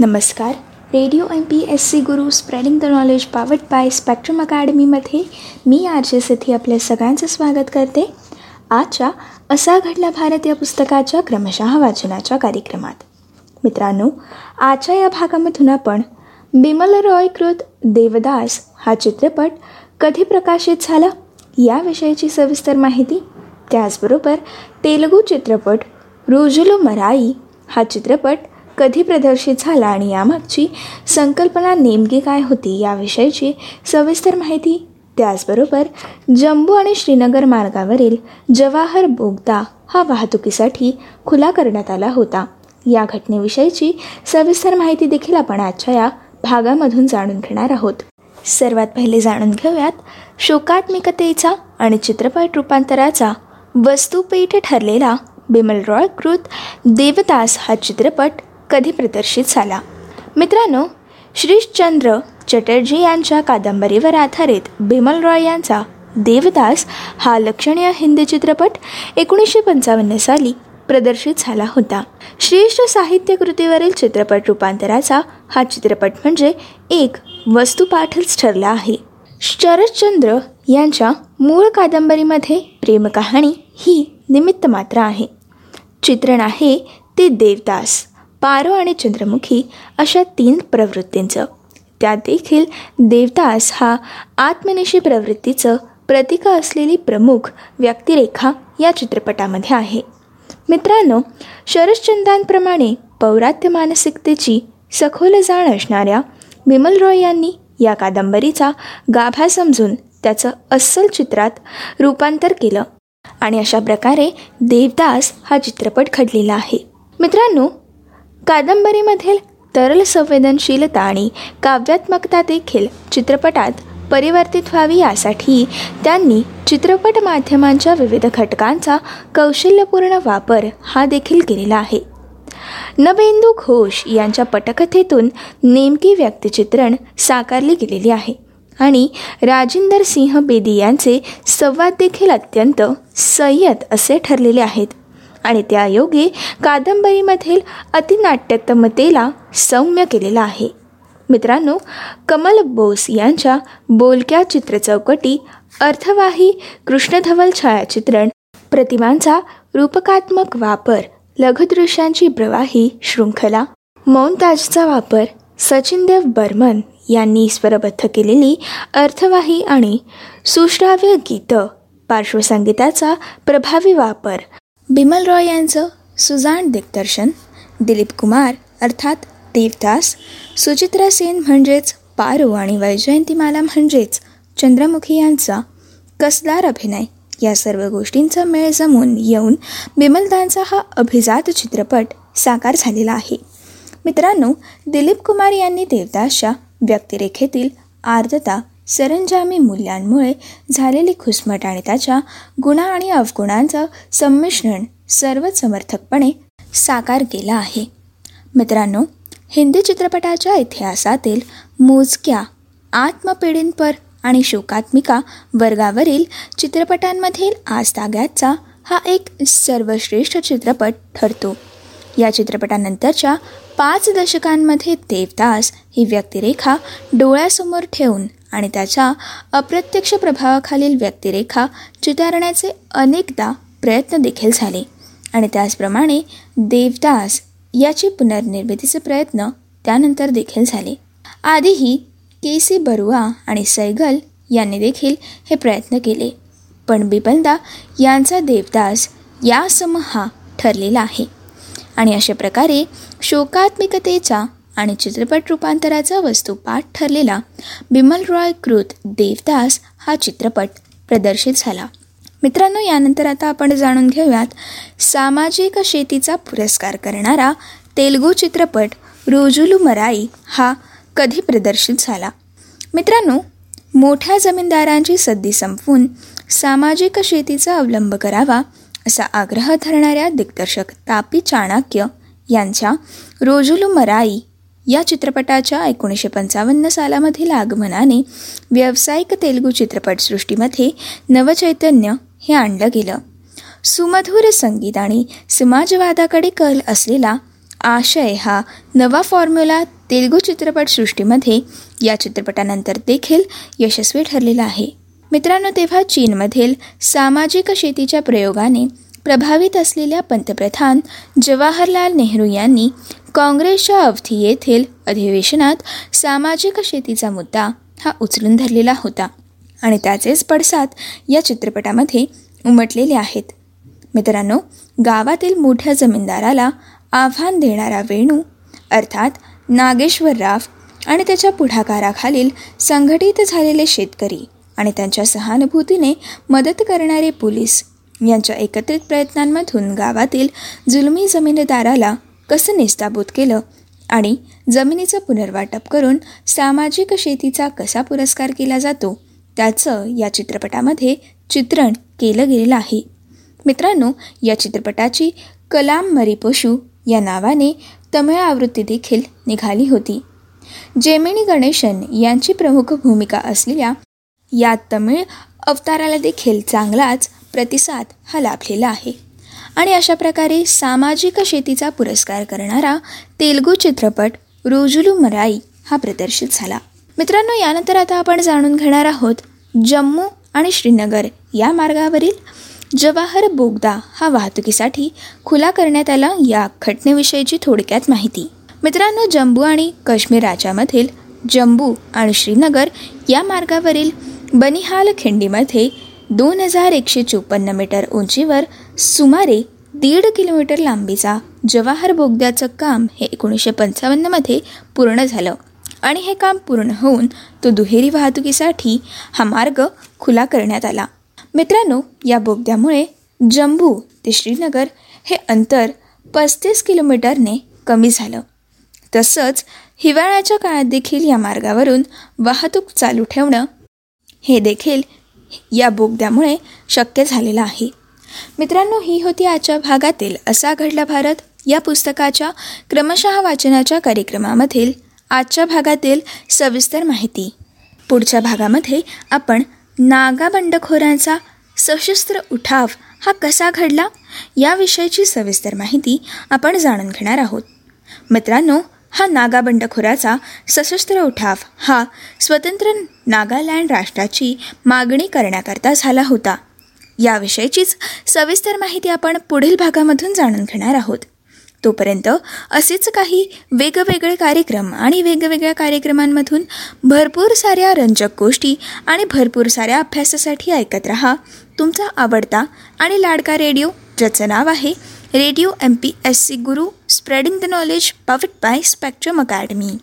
नमस्कार. Radio M P S C Guru spreading the knowledge powered by spectrum अकॅडमीमध्ये मी R J सिथी आपल्या सगळ्यांचं स्वागत करते. आजच्या असा घडला भारत या पुस्तकाच्या क्रमशः वाचनाच्या कार्यक्रमात. मित्रांनो आजच्या या भागामधून आपण बिमल रॉय कृत देवदास हा चित्रपट कधी प्रकाशित झाला याविषयीची सविस्तर माहिती त्याचबरोबर तेलुगू चित्रपट रोजुलो मराई हा चित्रपट कधी प्रदर्शित झाला आणि यामागची संकल्पना नेमकी काय होती याविषयीची सविस्तर माहिती त्याचबरोबर जम्बू आणि श्रीनगर मार्गावरील जवाहर बोगदा हा वाहतुकीसाठी खुला करण्यात आला होता. या घटनेविषयीची सविस्तर माहिती देखील आपण आजच्या या भागामधून जाणून घेणार आहोत. सर्वात पहिले जाणून घेऊयात शोकात्मिकतेचा आणि चित्रपट रूपांतराचा वस्तुपीठ ठरलेला बिमल रॉय कृत देवदास हा चित्रपट कधी प्रदर्शित झाला? मित्रांनो श्रीशचंद्र चटर्जी यांच्या कादंबरीवर आधारित बिमल रॉय यांचा देवदास हा लक्षणीय हिंदी चित्रपट एकोणीसशे पंचावन्न साली प्रदर्शित झाला होता. श्रेष्ठ साहित्य कृतीवरील चित्रपट रूपांतराचा हा चित्रपट म्हणजे एक वस्तुपाठच ठरला आहे. शरदचंद्र यांच्या मूळ कादंबरीमध्ये प्रेमकहाणी ही निमित्त मात्र आहे. चित्रण आहे ते देवदास. पारो आणि चंद्रमुखी अशा तीन प्रवृत्तींचं. त्यात देखील देवदास हा आत्मनिशी प्रवृत्तीचं प्रतीक असलेली प्रमुख व्यक्तिरेखा या चित्रपटामध्ये आहे. मित्रांनो शरदचंद्रांप्रमाणे पौरात्य मानसिकतेची सखोल जाण असणाऱ्या बिमल रॉय यांनी या कादंबरीचा गाभा समजून त्याचं अस्सल चित्रात रूपांतर केलं आणि अशा प्रकारे देवदास हा चित्रपट घडलेला आहे. मित्रांनो कादंबरीमधील तरल संवेदनशीलता आणि काव्यात्मकता देखील चित्रपटात परिवर्तित व्हावी यासाठी त्यांनी चित्रपट माध्यमांच्या विविध घटकांचा कौशल्यपूर्ण वापर हा देखील केलेला आहे. नबेंदू घोष यांच्या पटकथेतून नेमकी व्यक्तिचित्रण साकारली गेलेली आहे आणि राजिंदर सिंह बेदी यांचे संवाद देखील अत्यंत संयत असे ठरलेले आहेत. आणि त्यायोगे कादंबरीमधील अतिनाट्यतमतेला सौम्य केलेला आहे. मित्रांनो कमल बोस यांच्या बोलक्या चित्रचौकटी अर्थवाही कृष्णधवल छायाचित्रण प्रतिमांचा रूपकात्मक वापर लघुदृश्यांची प्रवाही शृंखला मौनताजचा वापर सचिनदेव बर्मन यांनी स्वरबद्ध केलेली अर्थवाही आणि सुश्राव्य गीतं पार्श्वसंगीताचा प्रभावी वापर बिमल रॉय यांचं सुजाण दिग्दर्शन दिलीप कुमार अर्थात देवदास सुचित्रा सेन म्हणजेच पारू आणि वैजयंतीमाला म्हणजेच चंद्रमुखी यांचा कसदार अभिनय. या सर्व गोष्टींचा मेळ जमून येऊन बिमलदांचा हा अभिजात चित्रपट साकार झालेला आहे. मित्रांनो दिलीप कुमार यांनी देवदासच्या व्यक्तिरेखेतील आर्द्रता सरंजामी मूल्यांमुळे झालेली खुसमट आणि त्याच्या गुणा आणि अवगुणांचं संमिश्रण सर्वच समर्थकपणे साकार केला आहे. मित्रांनो हिंदी चित्रपटाच्या इतिहासातील मोजक्या आत्मपिढींपर आणि शोकात्मिका वर्गावरील चित्रपटांमधील आजताग्याचा हा एक सर्वश्रेष्ठ चित्रपट ठरतो. या चित्रपटानंतरच्या पाच दशकांमध्ये देवदास ही व्यक्तिरेखा डोळ्यासमोर ठेवून आणि त्याच्या अप्रत्यक्ष प्रभावाखालील व्यक्तिरेखा चितारण्याचे अनेकदा प्रयत्न देखील झाले. आणि त्याचप्रमाणे देवदास याची पुनर्निर्मितीचे प्रयत्न त्यानंतर देखील झाले. आधीही के सी बरुआ आणि सैगल यांनी देखील हे प्रयत्न केले. पण बिबलदा यांचा देवदास यासम हा ठरलेला आहे. आणि अशा प्रकारे शोकात्मिकतेचा आणि चित्रपट रूपांतराचा वस्तुपाठ ठरलेला बिमल रॉय कृत देवदास हा चित्रपट प्रदर्शित झाला. मित्रांनो यानंतर आता आपण जाणून घेऊयात सामाजिक शेतीचा पुरस्कार करणारा तेलगू चित्रपट रोजुलू मराई हा कधी प्रदर्शित झाला? मित्रांनो मोठ्या जमीनदारांची सद्दी संपवून सामाजिक शेतीचा अवलंब करावा असा आग्रह धरणाऱ्या दिग्दर्शक तापी चाणक्य यांच्या रोजुलू मराई या चित्रपटाच्या एकोणीसशे पंचावन्न सालामधील आगमनाने व्यावसायिक तेलुगू चित्रपटसृष्टीमध्ये नवचैतन्य हे आणलं गेलं. सुमधुर संगीत आणि समाजवादाकडे कल असलेला आशय हा नवा फॉर्म्युला तेलगू चित्रपटसृष्टीमध्ये या चित्रपटानंतर देखील यशस्वी ठरलेला आहे. मित्रांनो तेव्हा चीनमधील सामाजिक शेतीच्या प्रयोगाने प्रभावित असलेल्या पंतप्रधान जवाहरलाल नेहरू यांनी काँग्रेसच्या अवधी येथील अधिवेशनात सामाजिक शेतीचा मुद्दा हा उचलून धरलेला होता आणि त्याचेच पडसाद या चित्रपटामध्ये उमटलेले आहेत. मित्रांनो गावातील मोठ्या जमीनदाराला आव्हान देणारा वेणू अर्थात नागेश्वर राव आणि त्याच्या पुढाकाराखालील संघटित झालेले शेतकरी आणि त्यांच्या सहानुभूतीने मदत करणारे पोलीस यांच्या एकत्रित प्रयत्नांमधून गावातील जुलमी जमीनदाराला कसं निस्ताबूत केलं आणि जमिनीचं पुनर्वाटप करून सामाजिक शेतीचा कसा पुरस्कार केला जातो त्याचं या चित्रपटामध्ये चित्रण केलं गेलेलं आहे. मित्रांनो या चित्रपटाची कलाम मरीपोशू या नावाने तमिळ आवृत्ती देखील निघाली होती. जेमिनी गणेशन यांची प्रमुख भूमिका असलेल्या या तमिळ अवताराला देखील चांगलाच प्रतिसाद हा लाभलेला आहे. आणि अशा प्रकारे सामाजिक शेतीचा पुरस्कार करणारा तेलगू चित्रपट रोजुलू मराई हा प्रदर्शित झाला. मित्रांनो यानंतर आता आपण जाणून घेणार आहोत जम्मू आणि श्रीनगर या मार्गावरील जवाहर बोगदा हा वाहतुकीसाठी खुला करण्यात आला या घटनेविषयीची थोडक्यात माहिती. मित्रांनो जम्मू आणि काश्मीर राज्यामधील जम्मू आणि श्रीनगर या मार्गावरील बनिहाल खिंडीमध्ये दोन हजार एकशे चोपन्न मीटर उंचीवर सुमारे दीड किलोमीटर लांबीचा जवाहर बोगद्याचं काम हे एकोणीसशे पंचावन्नमध्ये पूर्ण झालं. आणि हे काम पूर्ण होऊन तो दुहेरी वाहतुकीसाठी हा मार्ग खुला करण्यात आला. मित्रांनो या बोगद्यामुळे जम्बू ते श्रीनगर हे अंतर पस्तीस किलोमीटरने कमी झालं. तसंच हिवाळ्याच्या काळात देखील या मार्गावरून वाहतूक चालू ठेवणं हे देखील या बोगद्यामुळे शक्य झालेलं आहे. मित्रांनो ही होती आजच्या भागातील असा घडला भारत या पुस्तकाच्या क्रमशः वाचनाच्या कार्यक्रमामधील आजच्या भागातील सविस्तर माहिती. पुढच्या भागामध्ये आपण नागा बंडखोरांचा सशस्त्र उठाव हा कसा घडला याविषयीची सविस्तर माहिती आपण जाणून घेणार आहोत. मित्रांनो हा नागा बंडखोराचा सशस्त्र उठाव. हा स्वतंत्र नागालँड राष्ट्राची मागणी करण्याकरता झाला होता. याविषयीचीच सविस्तर माहिती आपण पुढील भागामधून जाणून घेणार आहोत. तोपर्यंत असेच काही वेगवेगळे कार्यक्रम आणि वेगवेगळ्या कार्यक्रमांमधून भरपूर साऱ्या रंजक गोष्टी आणि भरपूर साऱ्या अभ्यासासाठी ऐकत रहा. तुमचा आवडता आणि लाडका रेडिओ ज्याचं नाव आहे Radio MPSC Guru, spreading the knowledge powered by Spectrum Academy.